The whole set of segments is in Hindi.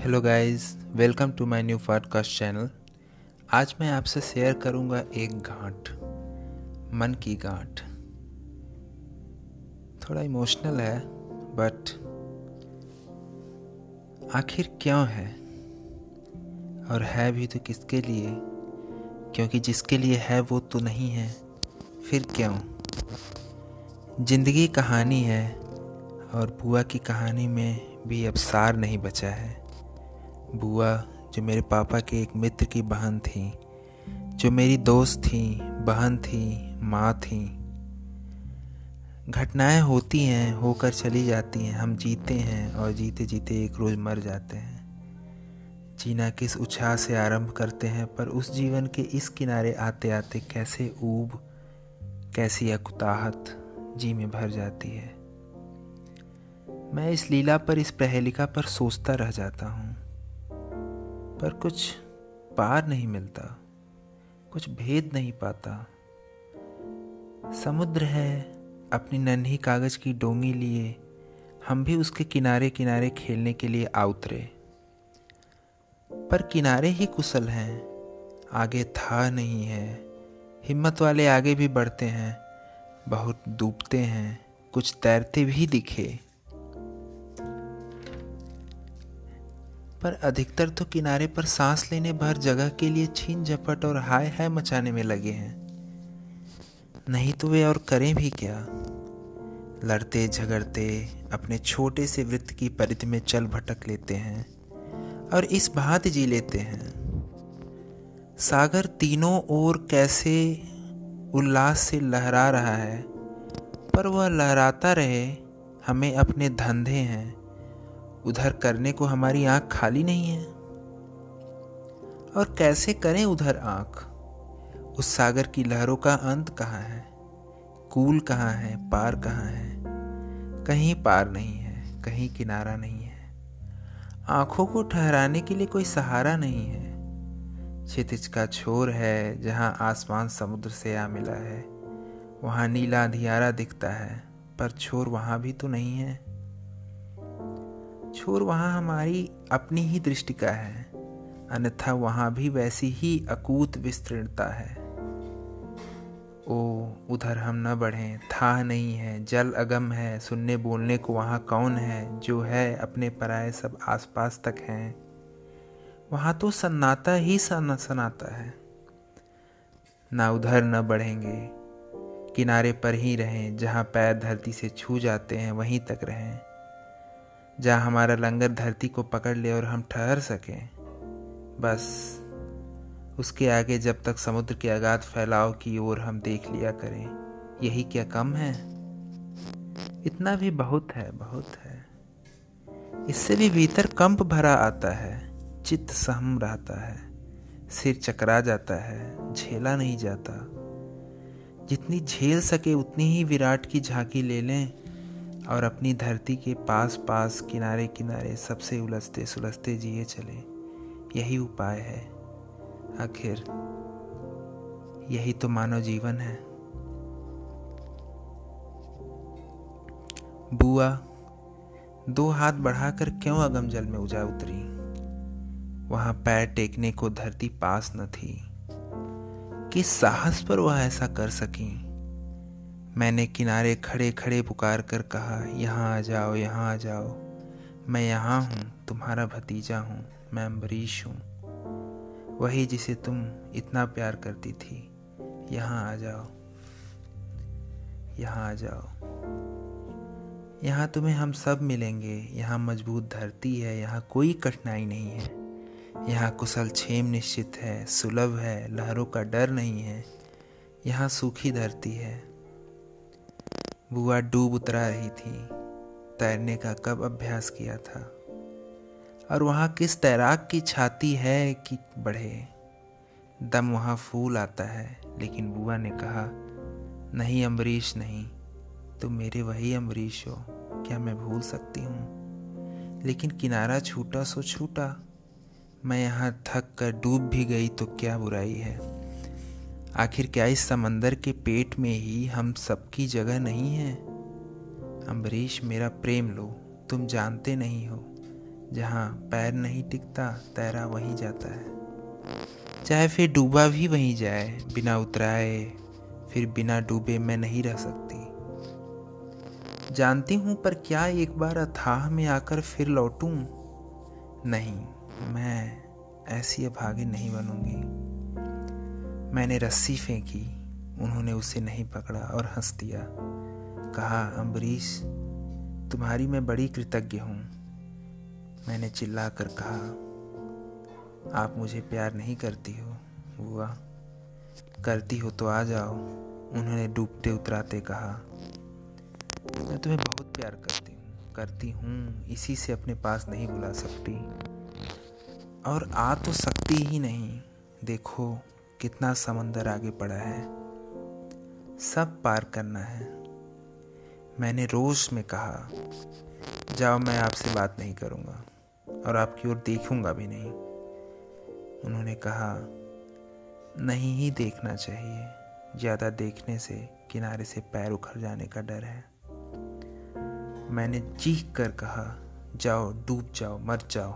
Hello guys welcome to my new podcast channel आज मैं आपसे शेयर करूँगा एक गांठ, मन की गांठ। थोड़ा इमोशनल है बट आखिर क्यों है? और है भी तो किसके लिए? क्योंकि जिसके लिए है वो तो नहीं है, फिर क्यों? ज़िंदगी कहानी है, और बुआ की कहानी में भी अब सार नहीं बचा है। बुआ, जो मेरे पापा के एक मित्र की बहन थी, जो मेरी दोस्त थी, बहन थी, माँ थी। घटनाएँ होती हैं, होकर चली जाती हैं। हम जीते हैं और जीते जीते एक रोज़ मर जाते हैं। जीना किस उत्साह से आरंभ करते हैं, पर उस जीवन के इस किनारे आते आते कैसे ऊब, कैसी अकुताहत जी में भर जाती है। मैं इस लीला पर, इस प्रहेलिका पर सोचता रह जाता हूँ। पर कुछ पार नहीं मिलता, कुछ भेद नहीं पाता। समुद्र है अपनी नन्ही कागज़ की डोंगी लिए, हम भी उसके किनारे किनारे खेलने के लिए आउतरे। पर किनारे ही कुशल हैं, आगे था नहीं है, हिम्मत वाले आगे भी बढ़ते हैं, बहुत डूबते हैं, कुछ तैरते भी दिखे। पर अधिकतर तो किनारे पर सांस लेने भर जगह के लिए छीन झपट और हाय हाय मचाने में लगे हैं। नहीं तो वे और करें भी क्या? लड़ते झगड़ते अपने छोटे से वृत्त की परिधि में चल भटक लेते हैं और इस बात जी लेते हैं। सागर तीनों ओर कैसे उल्लास से लहरा रहा है, पर वह लहराता रहे, हमें अपने धंधे हैं। उधर करने को हमारी आँख खाली नहीं है? और कैसे करें उधर आँख? उस सागर की लहरों का अंत कहाँ है? कूल कहाँ है? पार कहाँ है? कहीं पार नहीं है, कहीं किनारा नहीं है। आँखों को ठहराने के लिए कोई सहारा नहीं है। क्षितिज का छोर है, जहाँ आसमान समुद्र से आ मिला है। वहाँ नीला अंधियारा दिखता है, पर छोर वहाँ भी तो नहीं है। छोर वहाँ हमारी अपनी ही दृष्टिका है। अन्यथा वहाँ भी वैसी ही अकूत विस्तृणता है। ओ, उधर हम न बढ़ें, था नहीं है, जल अगम है, सुनने बोलने को वहाँ कौन है, जो है अपने पराए सब आसपास तक हैं। वहाँ तो सन्नाटा ही सन, सनाता है। ना उधर न बढ़ेंगे, किनारे पर ही रहें, जहाँ पैर धरती से छू जाते हैं, वहीं तक रहें। जहाँ हमारा लंगर धरती को पकड़ ले और हम ठहर सकें। बस, उसके आगे जब तक समुद्र के अगाध फैलाव की ओर हम देख लिया करें, यही क्या कम है? इतना भी बहुत है बहुत है। इससे भी भीतर कंप भरा आता है, चित्त सहम रहता है, सिर चकरा जाता है, झेला नहीं जाता। जितनी झेल सके उतनी ही विराट की झांकी ले लें और अपनी धरती के पास पास किनारे किनारे सबसे उलझते सुलझते जिए चले। यही उपाय है। आखिर, यही तो मानव जीवन है। बुआ, दो हाथ बढ़ाकर क्यों अगम जल में उजा उतरी? वहाँ पैर टेकने को धरती पास न थी। किस साहस पर वह ऐसा कर सकी? मैंने किनारे खड़े खड़े पुकार कर कहा, यहाँ आ जाओ, यहाँ आ जाओ। मैं यहाँ हूँ, तुम्हारा भतीजा हूँ, मैं अम्बरीश हूँ। वही जिसे तुम इतना प्यार करती थी। यहाँ आ जाओ, यहाँ आ जाओ। यहाँ तुम्हें हम सब मिलेंगे। यहाँ मज़बूत धरती है, यहाँ कोई कठिनाई नहीं है। यहाँ कुशल छेम निश्चित है, सुलभ है, लहरों का डर नहीं है। यहाँ सूखी धरती है। बुआ डूब उतरा रही थी, तैरने का कब अभ्यास किया था? और वहाँ किस तैराक की छाती है कि बढ़े? दम वहाँ फूल आता है, लेकिन बुआ ने कहा, नहीं अम्बरीश, नहीं। तुम मेरे वही अम्बरीश हो। क्या मैं भूल सकती हूँ? लेकिन किनारा छूटा सो छूटा। मैं यहाँ थक कर डूब भी गई तो क्या बुराई है? आखिर क्या इस समंदर के पेट में ही हम सबकी जगह नहीं है? अम्बरीश मेरा प्रेम लो, तुम जानते नहीं हो। जहाँ पैर नहीं टिकता, तैरा वहीं जाता है। चाहे फिर डूबा भी वहीं जाए, बिना उतराए, फिर बिना डूबे मैं नहीं रह सकती। जानती हूँ, पर क्या एक बार अथाह में आकर फिर लौटूं? नहीं, मैं ऐसी अभागी नहीं बनूँगी। मैंने रस्सी फेंकी उन्होंने उसे नहीं पकड़ा और हंस दिया। कहा, अम्बरीश, तुम्हारी मैं बड़ी कृतज्ञ हूँ। मैंने चिल्ला कर कहा, आप मुझे प्यार नहीं करती हो हुआ करती हो तो आ जाओ। उन्होंने डूबते उतराते कहा, मैं तुम्हें बहुत प्यार करती हूँ करती हूँ, इसी से अपने पास नहीं बुला सकती। और आ तो सकती ही नहीं। देखो कितना समंदर आगे पड़ा है, सब पार करना है। मैंने रोश में कहा, जाओ, मैं आपसे बात नहीं करूँगा और आपकी ओर देखूँगा भी नहीं। उन्होंने कहा, नहीं ही देखना चाहिए, ज़्यादा देखने से, किनारे से पैर उखड़ जाने का डर है। मैंने चीख कर कहा, जाओ, डूब जाओ, मर जाओ।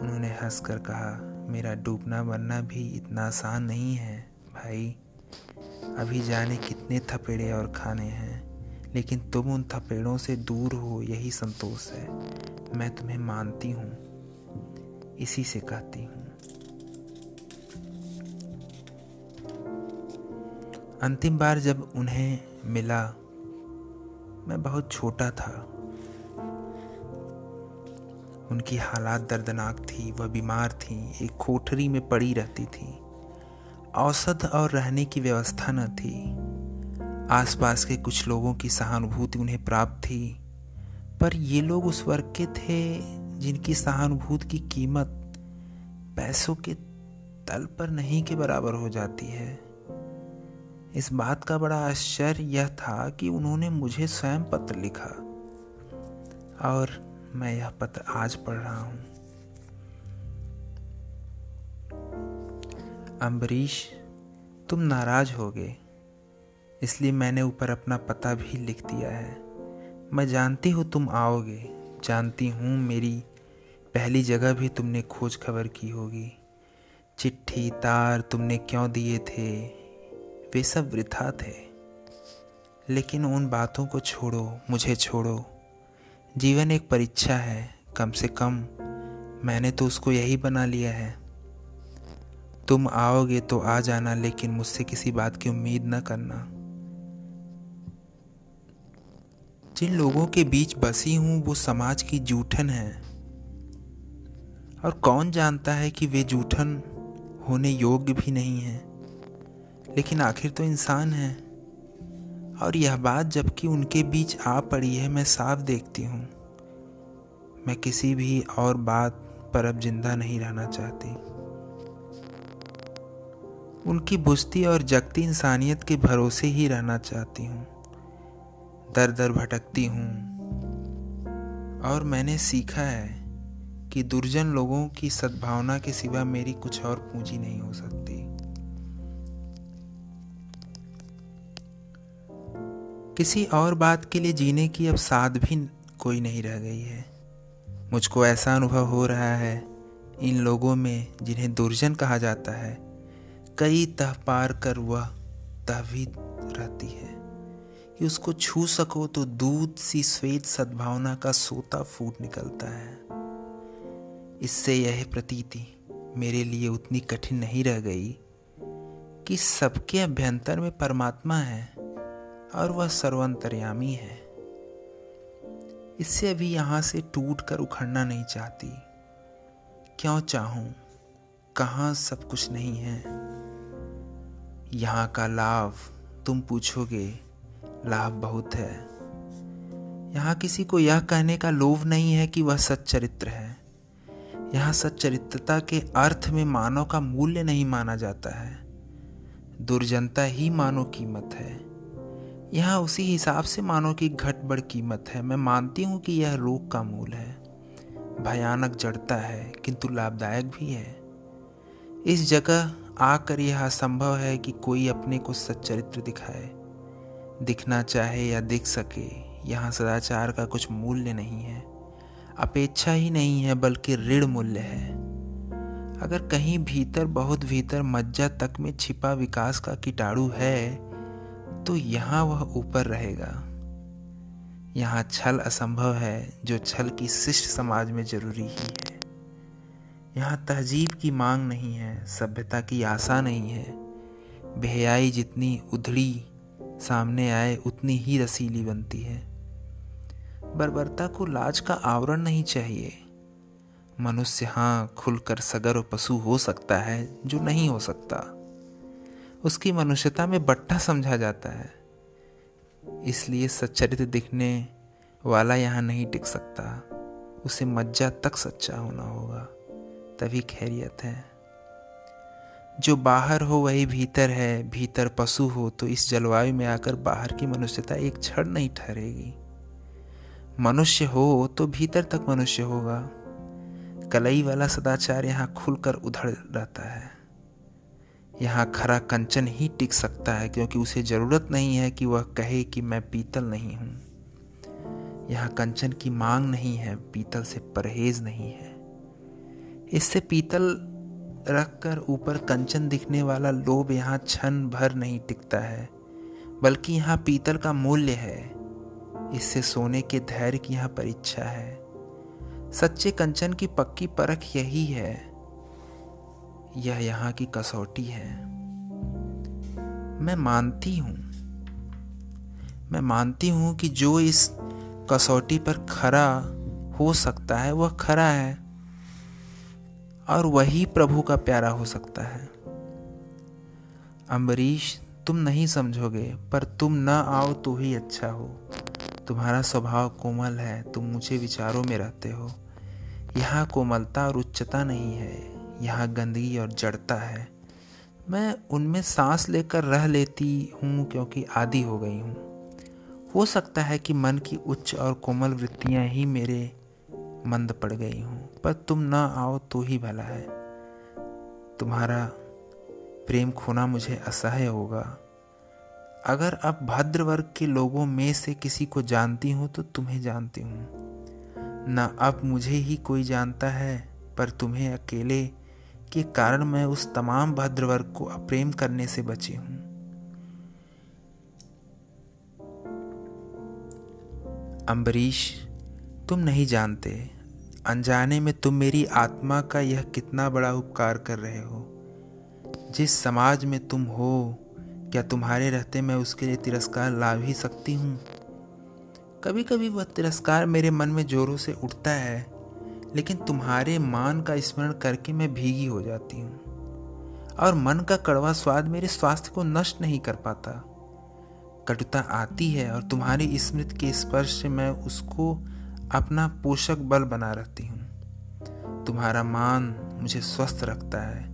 उन्होंने हंस कर कहा मेरा डूबना मरना भी इतना आसान नहीं है, भाई। अभी जाने कितने थपेड़े और खाने हैं, लेकिन तुम उन थपेड़ों से दूर हो, यही संतोष है। मैं तुम्हें मानती हूँ, इसी से कहती हूँ। अंतिम बार जब उन्हें मिला, मैं बहुत छोटा था। उनकी हालात दर्दनाक थी, वह बीमार थी, एक कोठरी में पड़ी रहती थी। औसत और रहने की व्यवस्था न थी। आसपास के कुछ लोगों की सहानुभूति उन्हें प्राप्त थी, पर ये लोग उस वर्ग के थे जिनकी सहानुभूति की कीमत पैसों के तल पर नहीं के बराबर हो जाती है। इस बात का बड़ा आश्चर्य यह था कि उन्होंने मुझे स्वयं पत्र लिखा और मैं यह पत्र आज पढ़ रहा हूँ। अम्बरीश तुम नाराज़ हो गए। इसलिए मैंने ऊपर अपना पता भी लिख दिया है। मैं जानती हूँ तुम आओगे। जानती हूँ मेरी पहली जगह भी तुमने खोज खबर की होगी। चिट्ठी, तार तुमने क्यों दिए थे? वे सब वृथा थे। लेकिन उन बातों को छोड़ो, मुझे छोड़ो। जीवन एक परीक्षा है, कम से कम मैंने तो उसको यही बना लिया है। तुम आओगे तो आ जाना, लेकिन मुझसे किसी बात की उम्मीद न करना। जिन लोगों के बीच बसी हूँ, वो समाज की जूठन है। और कौन जानता है कि वे जूठन होने योग्य भी नहीं है? लेकिन आखिर तो इंसान है। और यह बात जबकि उनके बीच आ पड़ी है, मैं साफ़ देखती हूँ। मैं किसी भी और बात पर अब ज़िंदा नहीं रहना चाहती। उनकी बुझती और जगती इंसानियत के भरोसे ही रहना चाहती हूँ। दर दर भटकती हूँ। और मैंने सीखा है कि दुर्जन लोगों की सद्भावना के सिवा मेरी कुछ और पूंजी नहीं हो सकती। किसी और बात के लिए जीने की अब साध भी कोई नहीं रह गई है। मुझको ऐसा अनुभव हो रहा है इन लोगों में जिन्हें दुर्जन कहा जाता है। कई तह पार कर वह तहवी रहती है। कि उसको छू सको तो दूध सी श्वेत सद्भावना का सोता फूट निकलता है। इससे यह प्रतीति मेरे लिए उतनी कठिन नहीं रह गई कि सबके अभ्यंतर में परमात्मा है। और वह सर्वंतर्यामी है। इससे भी यहाँ से टूट कर उखड़ना नहीं चाहती। क्यों चाहूँ? कहाँ सब कुछ नहीं है? यहाँ का लाभ तुम पूछोगे, लाभ बहुत है। यहाँ किसी को यह कहने का लोभ नहीं है कि वह सच्चरित्र है। यहाँ सच्चरित्रता के अर्थ में मानव का मूल्य नहीं माना जाता है। दुर्जनता ही मानव कीमत है। यहाँ उसी हिसाब से मानो कि घट बढ़ कीमत है। मैं मानती हूँ कि यह रोग का मूल है। भयानक जड़ता है, किंतु लाभदायक भी है। इस जगह आकर यह असंभव है कि कोई अपने को सच्चरित्र दिखाए। दिखना चाहे या दिख सके, यहाँ सदाचार का कुछ मूल्य नहीं है। अपेक्षा ही नहीं है, बल्कि ऋण मूल्य है। अगर कहीं भीतर, बहुत भीतर, मज्जा तक में छिपा विकास का कीटाणु है तो यहाँ वह ऊपर रहेगा। यहाँ छल असंभव है, जो छल की शिष्ट समाज में ज़रूरी ही है। यहाँ तहजीब की मांग नहीं है, सभ्यता की आशा नहीं है। बेहयाई जितनी उधड़ी सामने आए, उतनी ही रसीली बनती है। बर्बरता को लाज का आवरण नहीं चाहिए। मनुष्य हाँ खुलकर सगर और पशु हो सकता है, जो नहीं हो सकता। उसकी मनुष्यता में बट्टा समझा जाता है। इसलिए सच्चरित्र दिखने वाला यहाँ नहीं टिक सकता। उसे मज्जा तक सच्चा होना होगा। तभी खैरियत है। जो बाहर हो वही भीतर है। भीतर पशु हो तो इस जलवायु में आकर बाहर की मनुष्यता एक क्षण नहीं ठहरेगी। मनुष्य हो तो भीतर तक मनुष्य होगा। कलई वाला सदाचार यहाँ खुलकर उधड़ रहता है। यहाँ खरा कंचन ही टिक सकता है क्योंकि उसे ज़रूरत नहीं है कि वह कहे कि मैं पीतल नहीं हूँ। यहाँ कंचन की मांग नहीं है, पीतल से परहेज नहीं है। इससे पीतल रखकर ऊपर कंचन दिखने वाला लोभ यहाँ क्षण भर नहीं टिकता है, बल्कि यहाँ पीतल का मूल्य है। इससे सोने के धैर्य की यहाँ परीक्षा है। सच्चे कंचन की पक्की परख यही है। यह यहाँ की कसौटी है। मैं मानती हूँ। मैं मानती हूँ कि जो इस कसौटी पर खरा हो सकता है, वह खरा है और वही प्रभु का प्यारा हो सकता है। अम्बरीश, तुम नहीं समझोगे, पर तुम न आओ तो ही अच्छा हो। तुम्हारा स्वभाव कोमल है, तुम मुझे विचारों में रहते हो। यहाँ कोमलता और उच्चता नहीं है। यहाँ गंदगी और जड़ता है। मैं उनमें सांस लेकर रह लेती हूँ क्योंकि आदि हो गई हूँ। हो सकता है कि मन की उच्च और कोमल वृत्तियाँ ही मेरे मंद पड़ गई हूँ, पर तुम ना आओ तो ही भला है। तुम्हारा प्रेम खोना मुझे असह्य होगा। अगर अब भद्र वर्ग के लोगों में से किसी को जानती हूँ तो तुम्हें जानती हूँ। न अब मुझे ही कोई जानता है, पर तुम्हें अकेले के कारण मैं उस तमाम भद्र वर्ग को अप्रेम करने से बची हूँ। अम्बरीश तुम नहीं जानते, अनजाने में तुम मेरी आत्मा का यह कितना बड़ा उपकार कर रहे हो। जिस समाज में तुम हो, क्या तुम्हारे रहते मैं उसके लिए तिरस्कार ला भी सकती हूँ? कभी कभी वह तिरस्कार मेरे मन में जोरों से उठता है। लेकिन तुम्हारे मान का स्मरण करके मैं भीगी हो जाती हूँ। और मन का कड़वा स्वाद मेरे स्वास्थ्य को नष्ट नहीं कर पाता। कटुता आती है और तुम्हारी स्मृति के स्पर्श से मैं उसको अपना पोषक बल बना रहती हूँ। तुम्हारा मान मुझे स्वस्थ रखता है,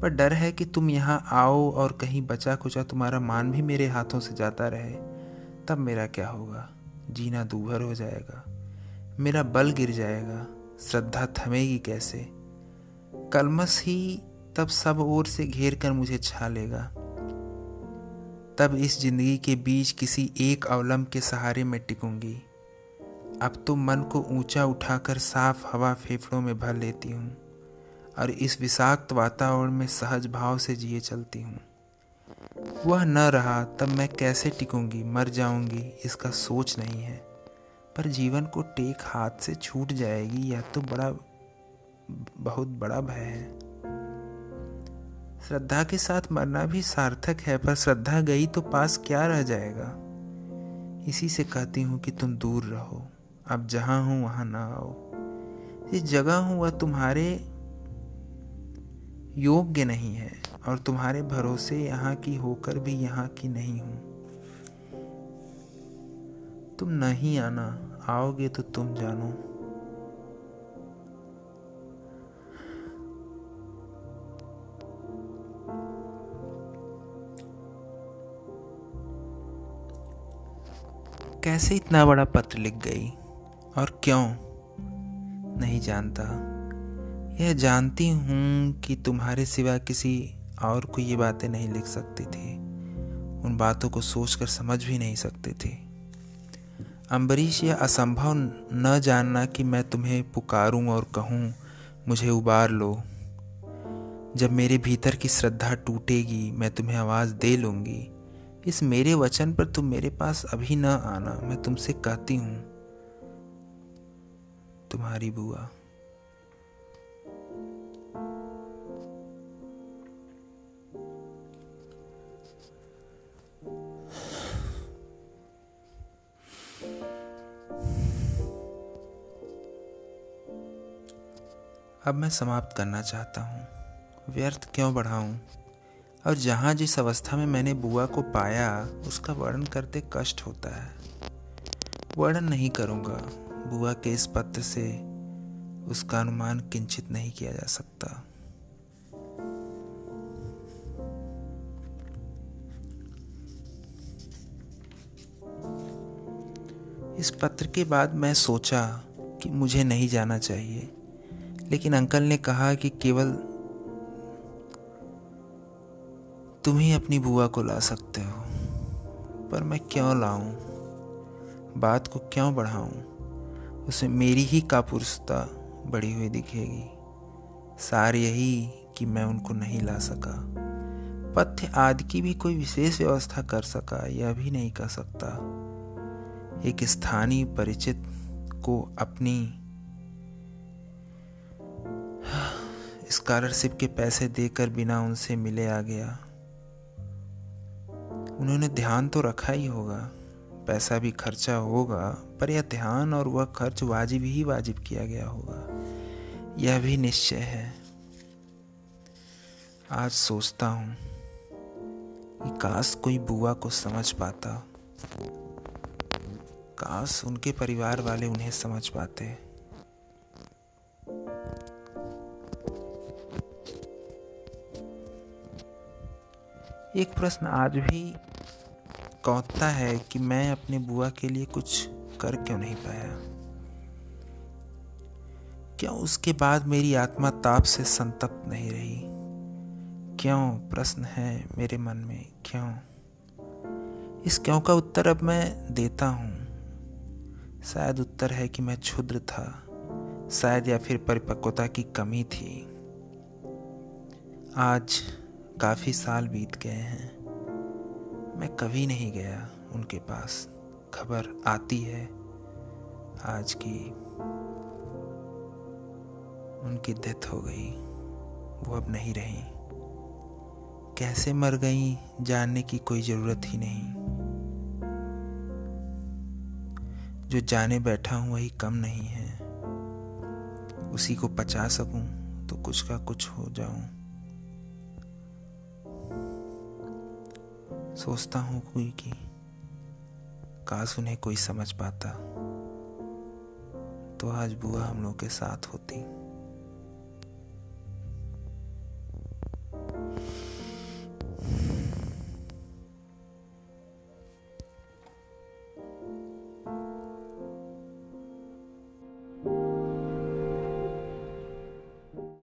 पर डर है कि तुम यहाँ आओ और कहीं बचा कुचा तुम्हारा मान भी मेरे हाथों से जाता रहे। तब मेरा क्या होगा? जीना दूभर हो जाएगा। मेरा बल गिर जाएगा। श्रद्धा थमेगी कैसे? कलमस ही तब सब ओर से घेर कर मुझे छा लेगा। तब इस ज़िंदगी के बीच किसी एक अवलंब के सहारे में टिकूँगी। अब तो मन को ऊँचा उठाकर साफ़ हवा फेफड़ों में भर लेती हूँ और इस विषाक्त वातावरण में सहज भाव से जिए चलती हूँ। वह न रहा तब मैं कैसे टिकूँगी? मर जाऊँगी, इसका सोच नहीं है। पर जीवन को टेक हाथ से छूट जाएगी, यह तो बड़ा, बहुत बड़ा भय है। श्रद्धा के साथ मरना भी सार्थक है, पर श्रद्धा गई तो पास क्या रह जाएगा? इसी से कहती हूँ कि तुम दूर रहो। अब जहाँ हूँ, वहाँ ना आओ। जिस जगह हूँ, वह तुम्हारे योग्य नहीं है, और तुम्हारे भरोसे यहाँ की होकर भी यहाँ की नहीं हूँ। तुम नहीं आना, आओगे तो तुम जानो। कैसे इतना बड़ा पत्र लिख गई और क्यों? नहीं जानता। यह जानती हूँ कि तुम्हारे सिवा किसी और को ये बातें नहीं लिख सकती थी। उन बातों को सोचकर समझ भी नहीं सकती थी। अम्बरीश यह असंभव न जानना कि मैं तुम्हें पुकारूं और कहूँ, मुझे उबार लो। जब मेरे भीतर की श्रद्धा टूटेगी, मैं तुम्हें आवाज़ दे लूँगी। इस मेरे वचन पर तुम मेरे पास अभी न आना, मैं तुमसे कहती हूँ, तुम्हारी बुआ। अब मैं समाप्त करना चाहता हूँ। व्यर्थ क्यों बढ़ाऊँ? और जहाँ जिस अवस्था में मैंने बुआ को पाया, उसका वर्णन करते कष्ट होता है। वर्णन नहीं करूँगा। बुआ के इस पत्र से उसका अनुमान किंचित नहीं किया जा सकता। इस पत्र के बाद मैं सोचा कि मुझे नहीं जाना चाहिए। लेकिन अंकल ने कहा कि केवल तुम ही अपनी बुआ को ला सकते हो। पर मैं क्यों लाऊं? बात को क्यों बढ़ाऊं? उसे मेरी ही कापुरुषता बड़ी हुई दिखेगी। सार यही कि मैं उनको नहीं ला सका। पथ्य आदि की भी कोई विशेष व्यवस्था कर सका, यह भी नहीं कर सकता। एक स्थानीय परिचित को अपनी स्कॉलरशिप के पैसे देकर बिना उनसे मिले आ गया। उन्होंने ध्यान तो रखा ही होगा, पैसा भी खर्चा होगा, पर यह ध्यान और वह खर्च वाजिब ही वाजिब किया गया होगा। यह भी निश्चय है। आज सोचता हूँ कि काश कोई बुआ को समझ पाता। काश उनके परिवार वाले उन्हें समझ पाते। एक प्रश्न आज भी कौता है कि मैं अपने बुआ के लिए कुछ कर क्यों नहीं पाया? क्यों उसके बाद मेरी आत्मा ताप से संतप्त नहीं रही? क्यों? प्रश्न है मेरे मन में, क्यों? इस क्यों का उत्तर अब मैं देता हूँ। शायद उत्तर है कि मैं क्षुद्र था, शायद या फिर परिपक्वता की कमी थी। आज काफ़ी साल बीत गए हैं। मैं कभी नहीं गया उनके पास। खबर आती है आज की उनकी डेथ हो गई। वो अब नहीं रही। कैसे मर गई जानने की कोई ज़रूरत ही नहीं। जो जाने बैठा हूँ वही कम नहीं है। उसी को पचा सकूँ तो कुछ का कुछ हो जाऊँ। सोचता हूँ कोई कि काश उन्हें कोई समझ पाता। तो आज बुआ हम लोग के साथ होती।